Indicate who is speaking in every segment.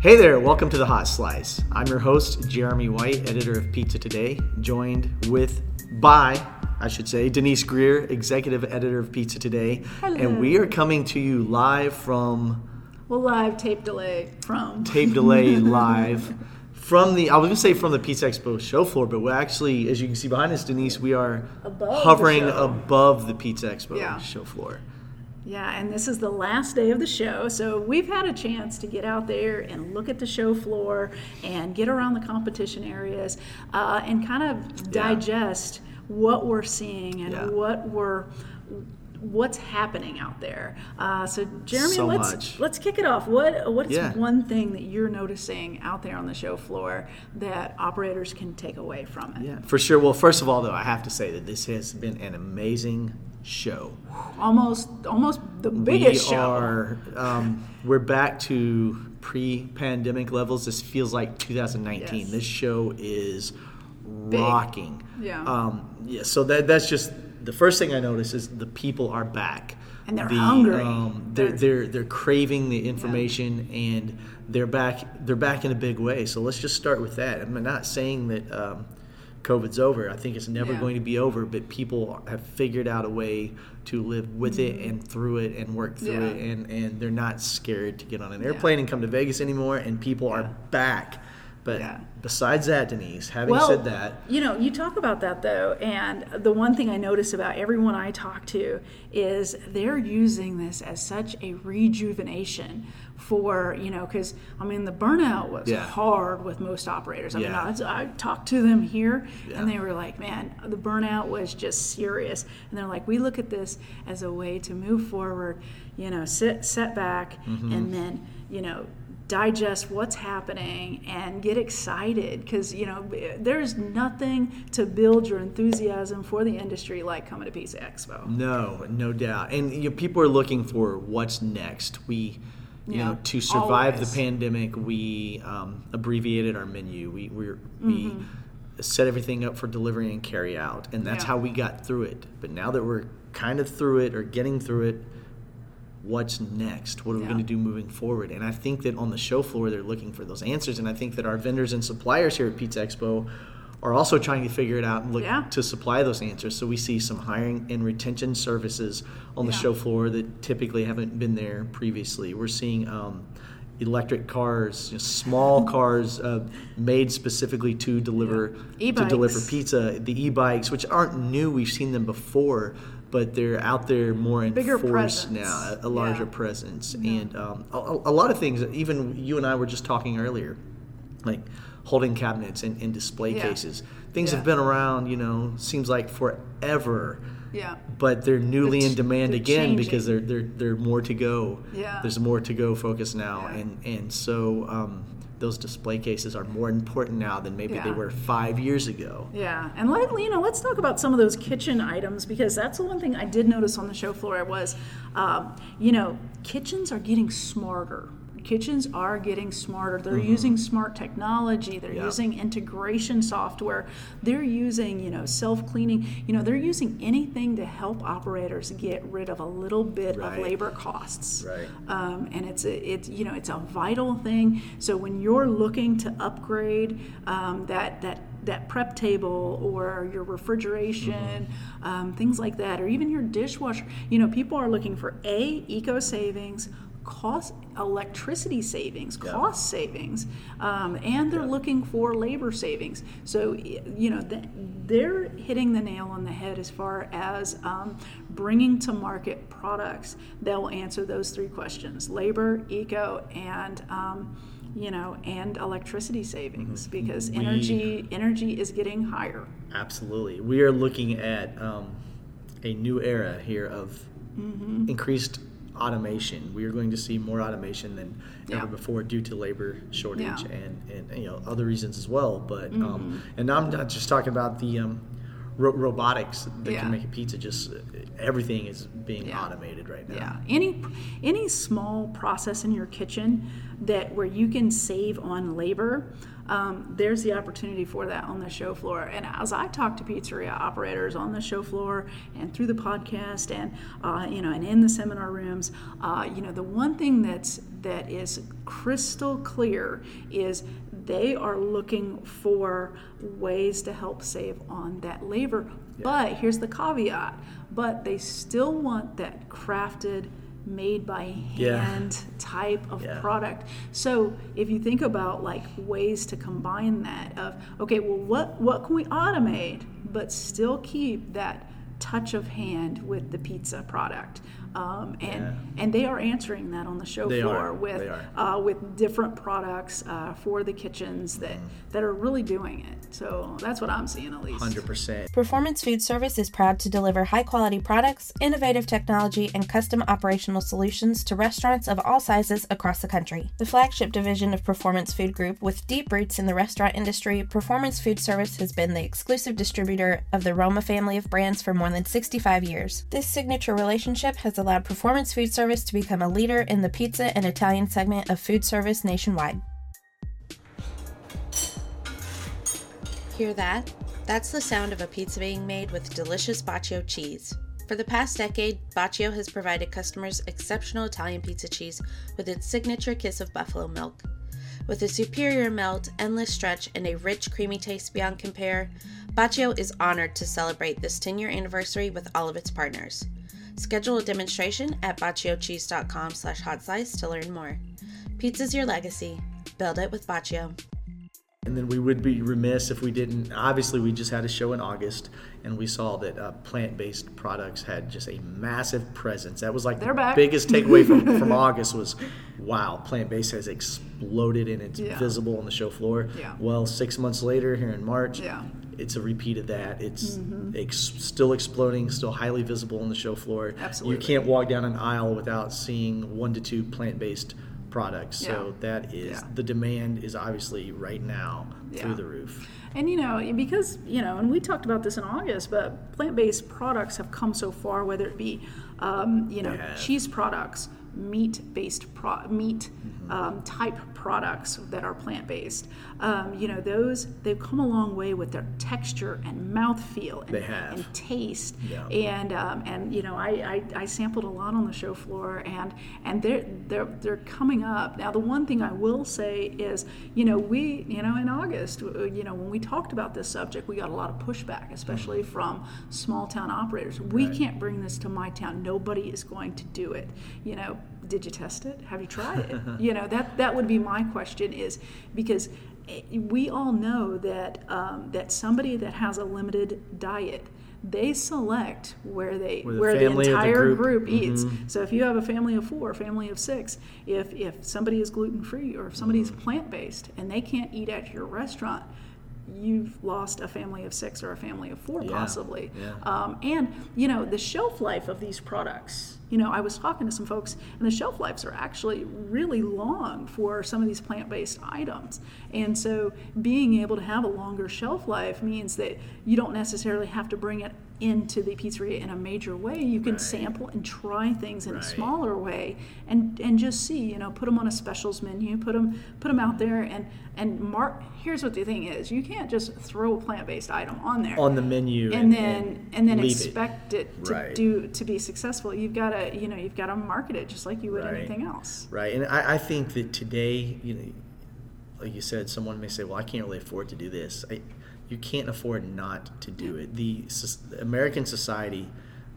Speaker 1: Hey there, welcome to the Hot Slice. I'm your host, Jeremy White, editor of Pizza Today, joined with by, I should say, Denise Greer, executive editor of Pizza Today.
Speaker 2: Hello.
Speaker 1: And we are coming to you live from
Speaker 2: Well, live tape delay from.
Speaker 1: Tape Delay Live from the, I was going to say from the Pizza Expo show floor, but we're actually, as you can see behind us, Denise, we are
Speaker 2: Above the
Speaker 1: hovering
Speaker 2: show.
Speaker 1: above the Pizza Expo
Speaker 2: Yeah.
Speaker 1: show floor.
Speaker 2: Yeah, and this is the last day of the show, so we've had a chance to get out there and look at the show floor and get around the competition areas uh, and kind of
Speaker 1: Yeah.
Speaker 2: digest what we're seeing and
Speaker 1: Yeah.
Speaker 2: what we're what's happening out there. Uh, so Jeremy,
Speaker 1: So
Speaker 2: let's
Speaker 1: much.
Speaker 2: let's kick it off. What what's
Speaker 1: Yeah.
Speaker 2: one thing that you're noticing out there on the show floor that operators can take away from it?
Speaker 1: Yeah, for sure. Well, first of all, though, I have to say that this has been an amazing show.
Speaker 2: Almost almost the biggest
Speaker 1: we
Speaker 2: show.
Speaker 1: are um, we're back to pre-pandemic levels. This feels like 2019.
Speaker 2: Yes.
Speaker 1: This show is rocking.
Speaker 2: Yeah.
Speaker 1: Um, yeah. So that that's just the first thing I notice is the people are back.
Speaker 2: And they're
Speaker 1: The,
Speaker 2: hungry.
Speaker 1: Um, they're,
Speaker 2: They're-
Speaker 1: they're they're craving the information and they're back they're back in a big way. So let's just start with that. I'm not saying that um, COVID's over. I think it's never
Speaker 2: Yeah.
Speaker 1: going to be over, but people have figured out a way to live with it and through it and work through
Speaker 2: Mm-hmm. Yeah.
Speaker 1: it and, and they're not scared to get on an airplane and come to Vegas anymore and people are back. But
Speaker 2: Yeah.
Speaker 1: besides that, Denise, having
Speaker 2: well,
Speaker 1: said that,
Speaker 2: you know, you talk about that though, and the one thing I notice about everyone I talk to is they're using this as such a rejuvenation for you know, because I mean the burnout was
Speaker 1: Yeah.
Speaker 2: hard with most operators. I
Speaker 1: Yeah.
Speaker 2: mean, I, I talked to them here, and they were like, "Man, the burnout was just serious." And they're like, "We look at this as a way to move forward, you know, sit set back,
Speaker 1: Mm-hmm.
Speaker 2: and then you know." Digest what's happening and get excited because you know there's nothing to build your enthusiasm for the industry like coming to pizza expo
Speaker 1: No, no doubt. And you know, people are looking for what's next. We, you
Speaker 2: Yeah,
Speaker 1: know, to survive
Speaker 2: always.
Speaker 1: the pandemic, we um, abbreviated our menu. We we're, we
Speaker 2: Mm-hmm.
Speaker 1: set everything up for delivery and carry out, and that's
Speaker 2: Yeah.
Speaker 1: how we got through it. But now that we're kind of through it or getting through it, what's next? What are we
Speaker 2: Yeah.
Speaker 1: going to do moving forward? And I think that on the show floor, they're looking for those answers. And I think that our vendors and suppliers here at Pizza Expo are also trying to figure it out and look
Speaker 2: Yeah.
Speaker 1: to supply those answers. So we see some hiring and retention services on the
Speaker 2: Yeah.
Speaker 1: show floor that typically haven't been there previously. We're seeing um, electric cars, you know, small cars uh, made specifically to deliver
Speaker 2: Yeah.
Speaker 1: to deliver pizza. The e-bikes, which aren't new, we've seen them before, but they're out there more in
Speaker 2: Bigger
Speaker 1: force
Speaker 2: presence.
Speaker 1: now, a, a larger
Speaker 2: Yeah.
Speaker 1: presence, and um, a, a lot of things. Even you and I were just talking earlier, like holding cabinets and, and display
Speaker 2: Yeah.
Speaker 1: cases. Things
Speaker 2: Yeah.
Speaker 1: have been around, you know, seems like forever.
Speaker 2: yeah
Speaker 1: But they're newly
Speaker 2: They're
Speaker 1: in demand again because they're
Speaker 2: changing.
Speaker 1: they're they're more to go.
Speaker 2: Yeah.
Speaker 1: There's more to go focus now,
Speaker 2: Yeah.
Speaker 1: and and so um, those display cases are more important now than maybe they were five years ago.
Speaker 2: yeah and let, you know let's talk about some of those kitchen items because that's the one thing i did notice on the show floor was um, you know kitchens are getting smarter kitchens are getting smarter they're using smart technology they're
Speaker 1: Mm-hmm. Yeah.
Speaker 2: using integration software they're using you know self-cleaning you know they're using anything to help operators get rid of a little bit
Speaker 1: Right.
Speaker 2: of labor costs
Speaker 1: Right.
Speaker 2: um, and it's a, it's you know it's a vital thing. So when you're looking to upgrade um, that that that prep table or your refrigeration, um, things like that, or even your dishwasher, you know, people are looking for a eco savings. Cost electricity savings,
Speaker 1: Yeah.
Speaker 2: cost savings, um, and they're looking for labor savings. So, you know, they're hitting the nail on the head as far as um, bringing to market products that will answer those three questions: labor, eco, and um, you know, and electricity savings, because
Speaker 1: We-
Speaker 2: energy energy is getting higher.
Speaker 1: Absolutely. We are looking at um, a new era here of
Speaker 2: Mm-hmm.
Speaker 1: increased automation. We are going to see more automation than
Speaker 2: Yeah.
Speaker 1: ever before due to labor shortage
Speaker 2: Yeah. Mm-hmm.
Speaker 1: and, and you know other reasons as well. But um, and I'm not just talking about the um, ro- robotics that
Speaker 2: Yeah.
Speaker 1: can make a pizza. Just uh, everything is being
Speaker 2: Yeah.
Speaker 1: automated right now.
Speaker 2: Yeah, any any small process in your kitchen that where you can save on labor, um, there's the opportunity for that on the show floor. And as I talk to pizzeria operators on the show floor and through the podcast and uh, you know and in the seminar rooms, uh, you know the one thing that's that is crystal clear is they are looking for ways to help save on that labor. Yeah. But here's the caveat: but they still want that crafted made by hand yeah. type of yeah. product. So if you think about like ways to combine that of okay, well what what can we automate but still keep that touch of hand with the pizza product? Um, and yeah. and they are answering that on the show
Speaker 1: they
Speaker 2: floor
Speaker 1: are.
Speaker 2: with uh, with different products uh, for the kitchens that mm. that are really doing it. So that's what I'm seeing at least.
Speaker 1: Hundred percent.
Speaker 3: Performance Food Service is proud to deliver high quality products, innovative technology, and custom operational solutions to restaurants of all sizes across the country. The flagship division of Performance Food Group, with deep roots in the restaurant industry, Performance Food Service has been the exclusive distributor of the Roma family of brands for more than 65 years. This signature relationship has allowed Performance Food Service to become a leader in the pizza and Italian segment of food service nationwide. Hear that? That's the sound of a pizza being made with delicious Bacio cheese. For the past decade, Bacio has provided customers exceptional Italian pizza cheese with its signature kiss of buffalo milk. With a superior melt, endless stretch, and a rich, creamy taste beyond compare, Bacio is honored to celebrate this 10 year anniversary with all of its partners. Schedule a demonstration at baciocheese.com slash hot slice to learn more. Pizza's your legacy. Build it with Bacio.
Speaker 1: And then we would be remiss if we didn't. Obviously, we just had a show in August, and we saw that uh, plant-based products had just a massive presence. That was like
Speaker 2: They're
Speaker 1: the
Speaker 2: back.
Speaker 1: biggest takeaway from, from August was, wow, plant-based has exploded and it's yeah. visible on the show floor.
Speaker 2: Yeah.
Speaker 1: Well, six months later, here in March,
Speaker 2: yeah.
Speaker 1: It's a repeat of that. It's mm-hmm. ex- still exploding, still highly visible on the show floor.
Speaker 2: Absolutely.
Speaker 1: You can't walk down an aisle without seeing one to two plant-based products. So that is yeah. the demand is obviously right now yeah. through the roof.
Speaker 2: And you know, because you know, and we talked about this in August, but plant-based products have come so far. Whether it be, um, you know, cheese products, meat-based pro- meat mm-hmm. um, type products that are plant-based. Um, you know, those they've come a long way with their texture and mouthfeel and, and taste.
Speaker 1: Yeah.
Speaker 2: And um, and you know, I, I, I sampled a lot on the show floor, and and they're they're they're coming up now. The one thing I will say is, you know, we you know in August, you know, when we talked about this subject, we got a lot of pushback, especially mm-hmm. from small town operators. We right. can't bring this to my town. Nobody is going to do it. You know, did you test it? Have you tried it? you know, that that would be my question is because eh, we all know that um, that somebody that has a limited diet they select where they where, the,
Speaker 1: where
Speaker 2: the entire
Speaker 1: the
Speaker 2: group,
Speaker 1: group
Speaker 2: eats.
Speaker 1: Mm-hmm.
Speaker 2: So if you have a family of four, a family of six, if if somebody is gluten free or if somebody is mm-hmm. plant based and they can't eat at your restaurant, you've lost a family of six or a family of four
Speaker 1: yeah.
Speaker 2: possibly.
Speaker 1: Yeah.
Speaker 2: Um, and you know the shelf life of these products you know, I was talking to some folks, and the shelf lives are actually really long for some of these plant based items. And so, being able to have a longer shelf life means that you don't necessarily have to bring it into the pizzeria in a major way. You can
Speaker 1: right.
Speaker 2: sample and try things in
Speaker 1: right.
Speaker 2: a smaller way, and and just see. You know, put them on a specials menu, put them put them out there, and and mark. Here's what the thing is: you can't just throw a plant-based item on there
Speaker 1: on the menu,
Speaker 2: and, and then and, then expect it,
Speaker 1: it
Speaker 2: to
Speaker 1: right.
Speaker 2: do to be successful. You've got to you know you've got to market it just like you would
Speaker 1: right.
Speaker 2: anything else.
Speaker 1: Right, and I, I think that today, you know, like you said, someone may say, "Well, I can't really afford to do this." I, you can't afford not to do it. The, American society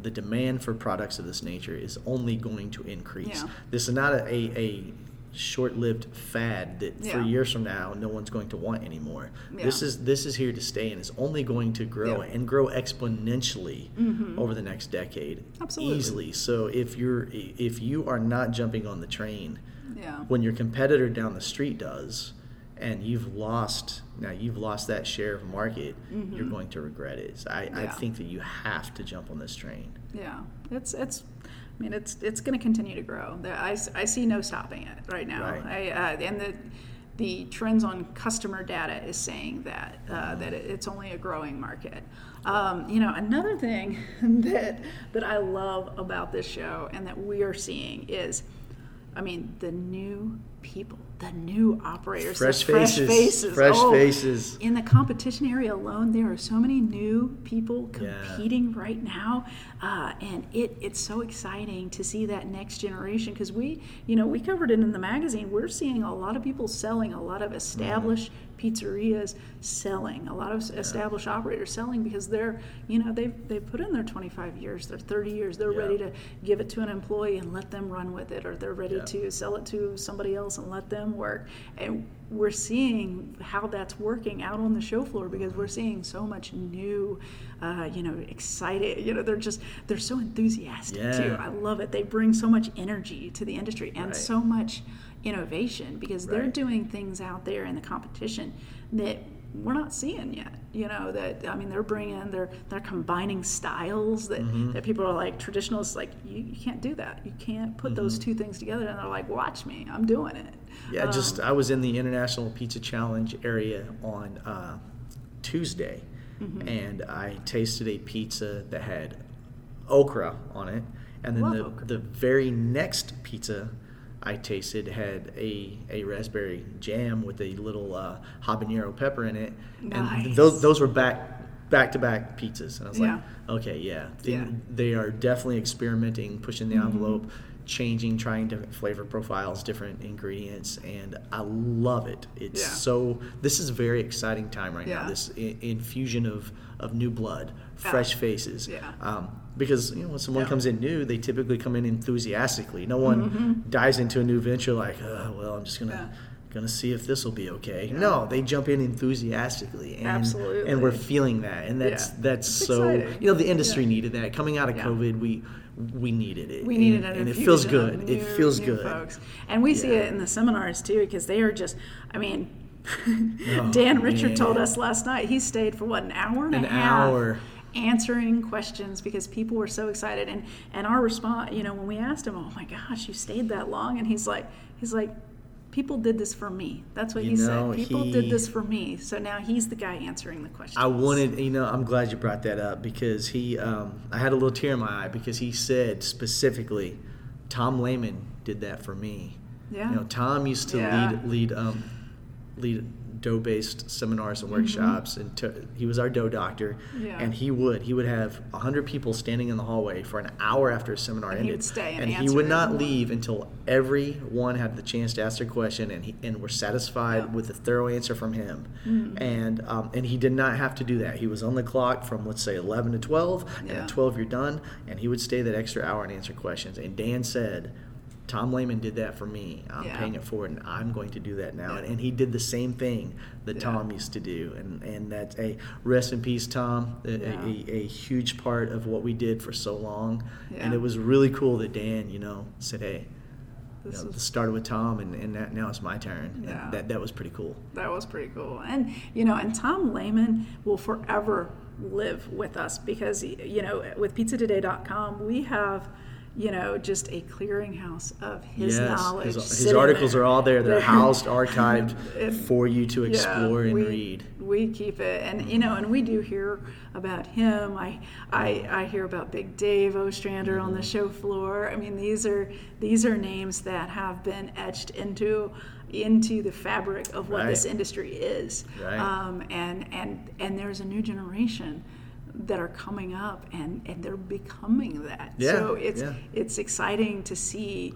Speaker 1: the demand for products of this nature is only going to increase.
Speaker 2: Yeah.
Speaker 1: This is not a, a short-lived fad that
Speaker 2: yeah.
Speaker 1: three years from now no one's going to want anymore.
Speaker 2: Yeah.
Speaker 1: This is this is here to stay and is only going to grow
Speaker 2: yeah.
Speaker 1: and grow exponentially
Speaker 2: mm-hmm.
Speaker 1: over the next decade.
Speaker 2: Absolutely.
Speaker 1: Easily. So if you're if you are not jumping on the train
Speaker 2: yeah.
Speaker 1: when your competitor down the street does and you've lost now you've lost that share of market
Speaker 2: mm-hmm.
Speaker 1: you're going to regret it so I, I think that you have to jump on this train
Speaker 2: yeah it's it's I mean, it's it's going to continue to grow. I, I see no stopping it right now.
Speaker 1: Right.
Speaker 2: I, uh, and the the trends on customer data is saying that uh, that it's only a growing market. Um, you know, another thing that that I love about this show and that we are seeing is, I mean, the new people, the new operators,
Speaker 1: Fresh
Speaker 2: the fresh
Speaker 1: faces,
Speaker 2: faces,
Speaker 1: fresh
Speaker 2: Oh,
Speaker 1: faces.
Speaker 2: In the competition area alone, there are so many new people
Speaker 1: Yeah.
Speaker 2: competing right now, uh, and it it's so exciting to see that next generation because we, you know, we covered it in the magazine. We're seeing a lot of people selling, a lot of established pizzerias selling, a lot of established operators selling because they're, you know, they've they've put in their 25 years, their 30 years, they're
Speaker 1: Yeah.
Speaker 2: ready to give it to an employee and let them run with it, or they're ready
Speaker 1: Yeah.
Speaker 2: to sell it to somebody else and let them work. And we're seeing how that's working out on the show floor because we're seeing so much new, uh, you know, excited. You know, they're just they're so enthusiastic too. I love it. They bring so much energy to the industry and
Speaker 1: Right.
Speaker 2: so much innovation because they're doing things out there in the competition that we're not seeing yet. You know that I mean they're bringing they're they're combining styles that
Speaker 1: Mm-hmm.
Speaker 2: that people are like traditionalists like you, you can't do that. You can't put those two things together and they're like watch me, I'm doing it.
Speaker 1: Yeah,
Speaker 2: Um,
Speaker 1: just I was in the International Pizza Challenge area on uh, Tuesday,
Speaker 2: Mm-hmm.
Speaker 1: and I tasted a pizza that had okra on it, and then the
Speaker 2: okra.
Speaker 1: the very next pizza I tasted had a, a raspberry jam with a little uh, habanero pepper in it, and those those were back back to back pizzas, and I was
Speaker 2: Yeah.
Speaker 1: like, okay, yeah, they,
Speaker 2: Yeah. Mm-hmm.
Speaker 1: they are definitely experimenting, pushing the envelope, changing, trying different flavor profiles, different ingredients, and I love it. It's
Speaker 2: Yeah.
Speaker 1: so. This is a very exciting time right now. This I- infusion of of new blood, fresh faces.
Speaker 2: Yeah.
Speaker 1: Um, because you know when someone
Speaker 2: Yeah.
Speaker 1: comes in new, they typically come in enthusiastically. No one dives into a new venture like, oh, well, I'm just gonna.
Speaker 2: Mm-hmm. Yeah.
Speaker 1: Gonna see if this will be okay. No, they jump in enthusiastically, and,
Speaker 2: Absolutely.
Speaker 1: and we're feeling that, and that's
Speaker 2: Yeah.
Speaker 1: that's
Speaker 2: It's
Speaker 1: so.
Speaker 2: exciting.
Speaker 1: You know, the industry
Speaker 2: Yeah.
Speaker 1: needed that. Coming out of
Speaker 2: Yeah.
Speaker 1: COVID, we we needed it.
Speaker 2: We needed
Speaker 1: and,
Speaker 2: an
Speaker 1: and it feels good. it feels good.
Speaker 2: folks. And we see it in the seminars too, because they are just. I mean,
Speaker 1: Oh,
Speaker 2: Dan Richer told us last night he stayed for what an hour and
Speaker 1: An
Speaker 2: a half.
Speaker 1: hour.
Speaker 2: Answering questions because people were so excited, and and our response, you know, when we asked him, "Oh my gosh, you stayed that long," and he's like, he's like, "People did this for me." That's what
Speaker 1: You
Speaker 2: he
Speaker 1: know,
Speaker 2: said. People
Speaker 1: he-
Speaker 2: did this for me, so now he's the guy answering the questions.
Speaker 1: I wanted, you know, I'm glad you brought that up because he, um, I had a little tear in my eye because he said specifically, Tom Lehmann did that for me.
Speaker 2: Yeah.
Speaker 1: You know, Tom used to
Speaker 2: Yeah.
Speaker 1: lead lead um, lead dough-based seminars and workshops, and to, he was our dough doctor.
Speaker 2: Mm-hmm. Yeah.
Speaker 1: And he would he would have hundred people standing in the hallway for an hour after a seminar
Speaker 2: And
Speaker 1: ended,
Speaker 2: and
Speaker 1: and he would not leave until everyone had the chance to ask their question, and he and were satisfied
Speaker 2: Yeah.
Speaker 1: with a thorough answer from him.
Speaker 2: Mm-hmm.
Speaker 1: And um, and he did not have to do that. He was on the clock from let's say eleven to twelve, and
Speaker 2: Yeah.
Speaker 1: at twelve you're done, and he would stay that extra hour and answer questions. And Dan said. Tom Lehmann did that for me. I'm
Speaker 2: Yeah.
Speaker 1: paying it forward, and I'm going to do that now.
Speaker 2: Yeah.
Speaker 1: And, and he did the same thing that
Speaker 2: Yeah.
Speaker 1: Tom used to do. And and that's a rest in peace, Tom. A, a, a huge part of what we did for so long. And it was really cool that Dan, you know, said, "Hey, you know, this started with Tom, and, and that, now it's my turn." And
Speaker 2: Yeah.
Speaker 1: that that was pretty cool.
Speaker 2: That was pretty cool. And, you know, and Tom Lehmann will forever live with us because, you know, with pizzatoday.com, we have, you know, just a clearinghouse of his
Speaker 1: yes,
Speaker 2: knowledge.
Speaker 1: his, his articles
Speaker 2: there.
Speaker 1: are all there. They're housed, archived
Speaker 2: And-
Speaker 1: for you to
Speaker 2: yeah,
Speaker 1: explore and
Speaker 2: we,
Speaker 1: read.
Speaker 2: We keep it, and you know, and we do hear about him. I, I, I hear about Big Dave Ostrander on the
Speaker 1: Mm-hmm.
Speaker 2: show floor. I mean, these are these are names that have been etched into into the fabric of what this industry is.
Speaker 1: Right.
Speaker 2: Um, and and and there's a new generation that are coming up, and and they're becoming that.
Speaker 1: Yeah,
Speaker 2: So it's
Speaker 1: yeah.
Speaker 2: it's exciting to see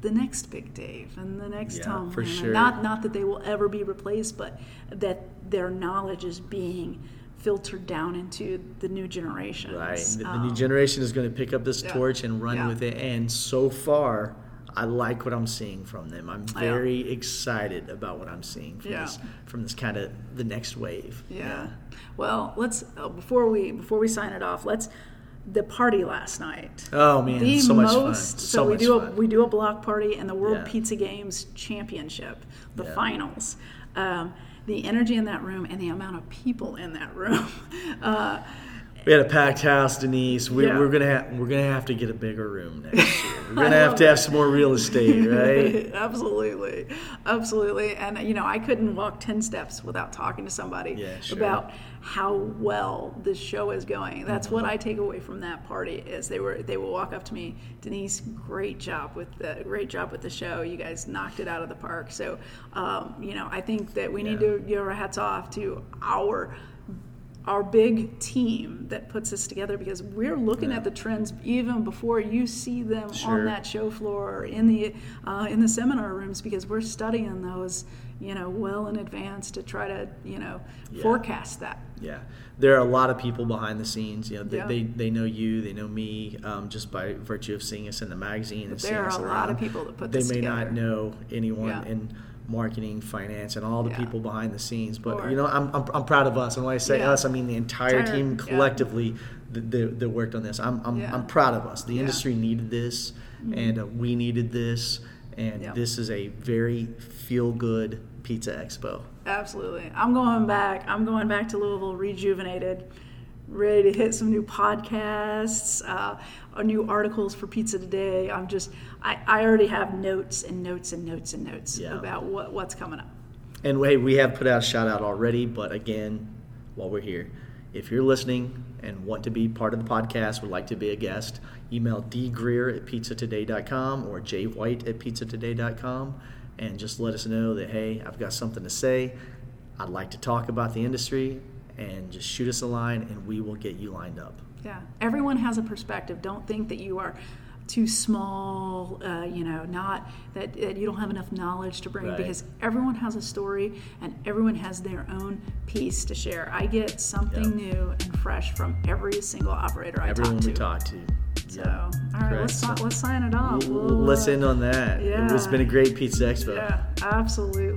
Speaker 2: the next Big Dave and the next
Speaker 1: Yeah,
Speaker 2: Tom
Speaker 1: for sure.
Speaker 2: Not not that they will ever be replaced, but that their knowledge is being filtered down into the new generation.
Speaker 1: Right. The, the
Speaker 2: Um,
Speaker 1: new generation is going to pick up this torch and run with it. And so far, I like what I'm seeing from them. I'm
Speaker 2: Yeah.
Speaker 1: very excited about what I'm seeing from
Speaker 2: Yeah.
Speaker 1: this from this kind of the next wave.
Speaker 2: Yeah. Well, let's uh, before we before we sign it off, let's the party last night.
Speaker 1: Oh man,
Speaker 2: the
Speaker 1: so much fun.
Speaker 2: most
Speaker 1: So,
Speaker 2: so, we do
Speaker 1: fun.
Speaker 2: a we do a block party and the World
Speaker 1: Yeah.
Speaker 2: Pizza Games Championship, the
Speaker 1: Yeah.
Speaker 2: finals. Um, the energy in that room and the amount of people in that room. Uh,
Speaker 1: We had a packed house, Denise. We,
Speaker 2: Yeah.
Speaker 1: We're gonna have we're gonna have to get a bigger room next year. We're gonna have to have some more real estate, right?
Speaker 2: absolutely, absolutely. And you know, I couldn't walk ten steps without talking to somebody
Speaker 1: Yeah, sure.
Speaker 2: about how well this show is going. That's
Speaker 1: Mm-hmm.
Speaker 2: what I take away from that party. Is they were they will walk up to me, Denise, great job with the great job with the show. You guys knocked it out of the park. So, um, you know, I think that we need
Speaker 1: Yeah.
Speaker 2: to give our hats off to our our big team that puts this together because we're looking at the trends even before you see them
Speaker 1: Sure.
Speaker 2: on that show floor or in the uh, in the seminar rooms because we're studying those you know well in advance to try to you know
Speaker 1: Yeah.
Speaker 2: forecast that
Speaker 1: Yeah, there are a lot of people behind the scenes. You know, they
Speaker 2: Yeah.
Speaker 1: they, they know you, they know me, um, just by virtue of seeing us in the magazine and
Speaker 2: there
Speaker 1: seeing
Speaker 2: are
Speaker 1: us
Speaker 2: a lot
Speaker 1: around.
Speaker 2: of people that put
Speaker 1: they
Speaker 2: this
Speaker 1: may
Speaker 2: together.
Speaker 1: not know anyone
Speaker 2: Yeah.
Speaker 1: In marketing, finance, and all the
Speaker 2: Yeah.
Speaker 1: people behind the scenes. But
Speaker 2: Sure.
Speaker 1: you know, I'm, I'm, I'm proud of us, and when I say
Speaker 2: Yeah.
Speaker 1: us, I mean the entire
Speaker 2: Entire-
Speaker 1: team
Speaker 2: yeah.
Speaker 1: collectively that, that, that worked on this. I'm I'm,
Speaker 2: Yeah.
Speaker 1: I'm proud of us. The
Speaker 2: Yeah. Mm-hmm.
Speaker 1: industry needed this, and uh, we needed this, and
Speaker 2: Yeah.
Speaker 1: this is a very feel good pizza expo.
Speaker 2: Absolutely. I'm going back. I'm going back to Louisville rejuvenated, ready to hit some new podcasts, uh, or new articles for Pizza Today. I'm just, I, I already have notes and notes and notes and notes
Speaker 1: Yeah.
Speaker 2: about what, what's coming up.
Speaker 1: And hey, we have put out a shout out already, but again, while we're here, if you're listening and want to be part of the podcast, would like to be a guest, email dgreer at pizzatoday.com or jwhite at pizzatoday.com and just let us know that, hey, I've got something to say. I'd like to talk about the industry and just shoot us a line and we will get you lined up.
Speaker 2: Yeah, everyone has a perspective. Don't think that you are too small, uh, you know, not that, that you don't have enough knowledge to bring
Speaker 1: Right.
Speaker 2: because everyone has a story and everyone has their own piece to share. I get something
Speaker 1: Yep.
Speaker 2: new and fresh from every single operator I
Speaker 1: Everyone
Speaker 2: talk to.
Speaker 1: Everyone we talk to.
Speaker 2: So, all right, let's, let's sign it off.
Speaker 1: L-
Speaker 2: We'll,
Speaker 1: Let's end on that. It's been a great pizza expo.
Speaker 2: Yeah, absolutely.